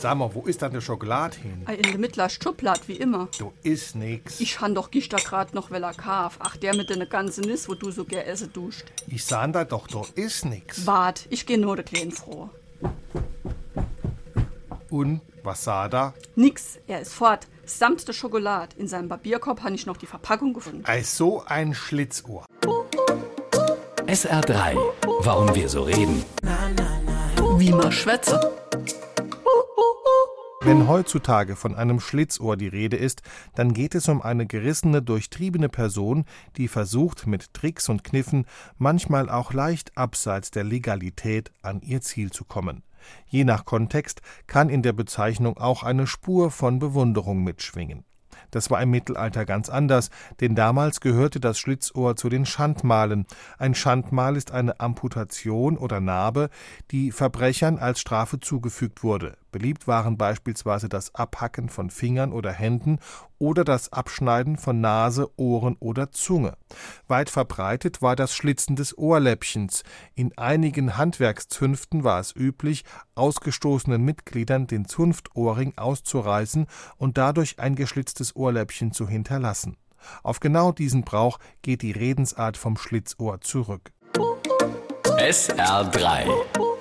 Sag mal, wo ist denn der Schokolade hin? Ei, In der mittlersten Schublade, wie immer. Du isst nix. Ich han doch gestern grad noch weller Kauf. Ach, der mit der ganzen Nis, wo du so gern essen duscht. Ich sah da doch, du isst nix. Wart, ich geh nur der Kleinen froh. Und, was sah da? Nix, er ist fort. Samt der Schokolade. In seinem Papierkorb han ich noch die Verpackung gefunden. Ei, so ein Schlitzohr. SR3. Warum wir so reden. Wie man schwätze. Wenn heutzutage von einem Schlitzohr die Rede ist, dann geht es um eine gerissene, durchtriebene Person, die versucht, mit Tricks und Kniffen, manchmal auch leicht abseits der Legalität, an ihr Ziel zu kommen. Je nach Kontext kann in der Bezeichnung auch eine Spur von Bewunderung mitschwingen. Das war im Mittelalter ganz anders, denn damals gehörte das Schlitzohr zu den Schandmalen. Ein Schandmal ist eine Amputation oder Narbe, die Verbrechern als Strafe zugefügt wurde. Beliebt waren beispielsweise das Abhacken von Fingern oder Händen oder das Abschneiden von Nase, Ohren oder Zunge. Weit verbreitet war das Schlitzen des Ohrläppchens. In einigen Handwerkszünften war es üblich, ausgestoßenen Mitgliedern den Zunftohrring auszureißen und dadurch ein geschlitztes Ohrläppchen zu hinterlassen. Auf genau diesen Brauch geht die Redensart vom Schlitzohr zurück. SR3.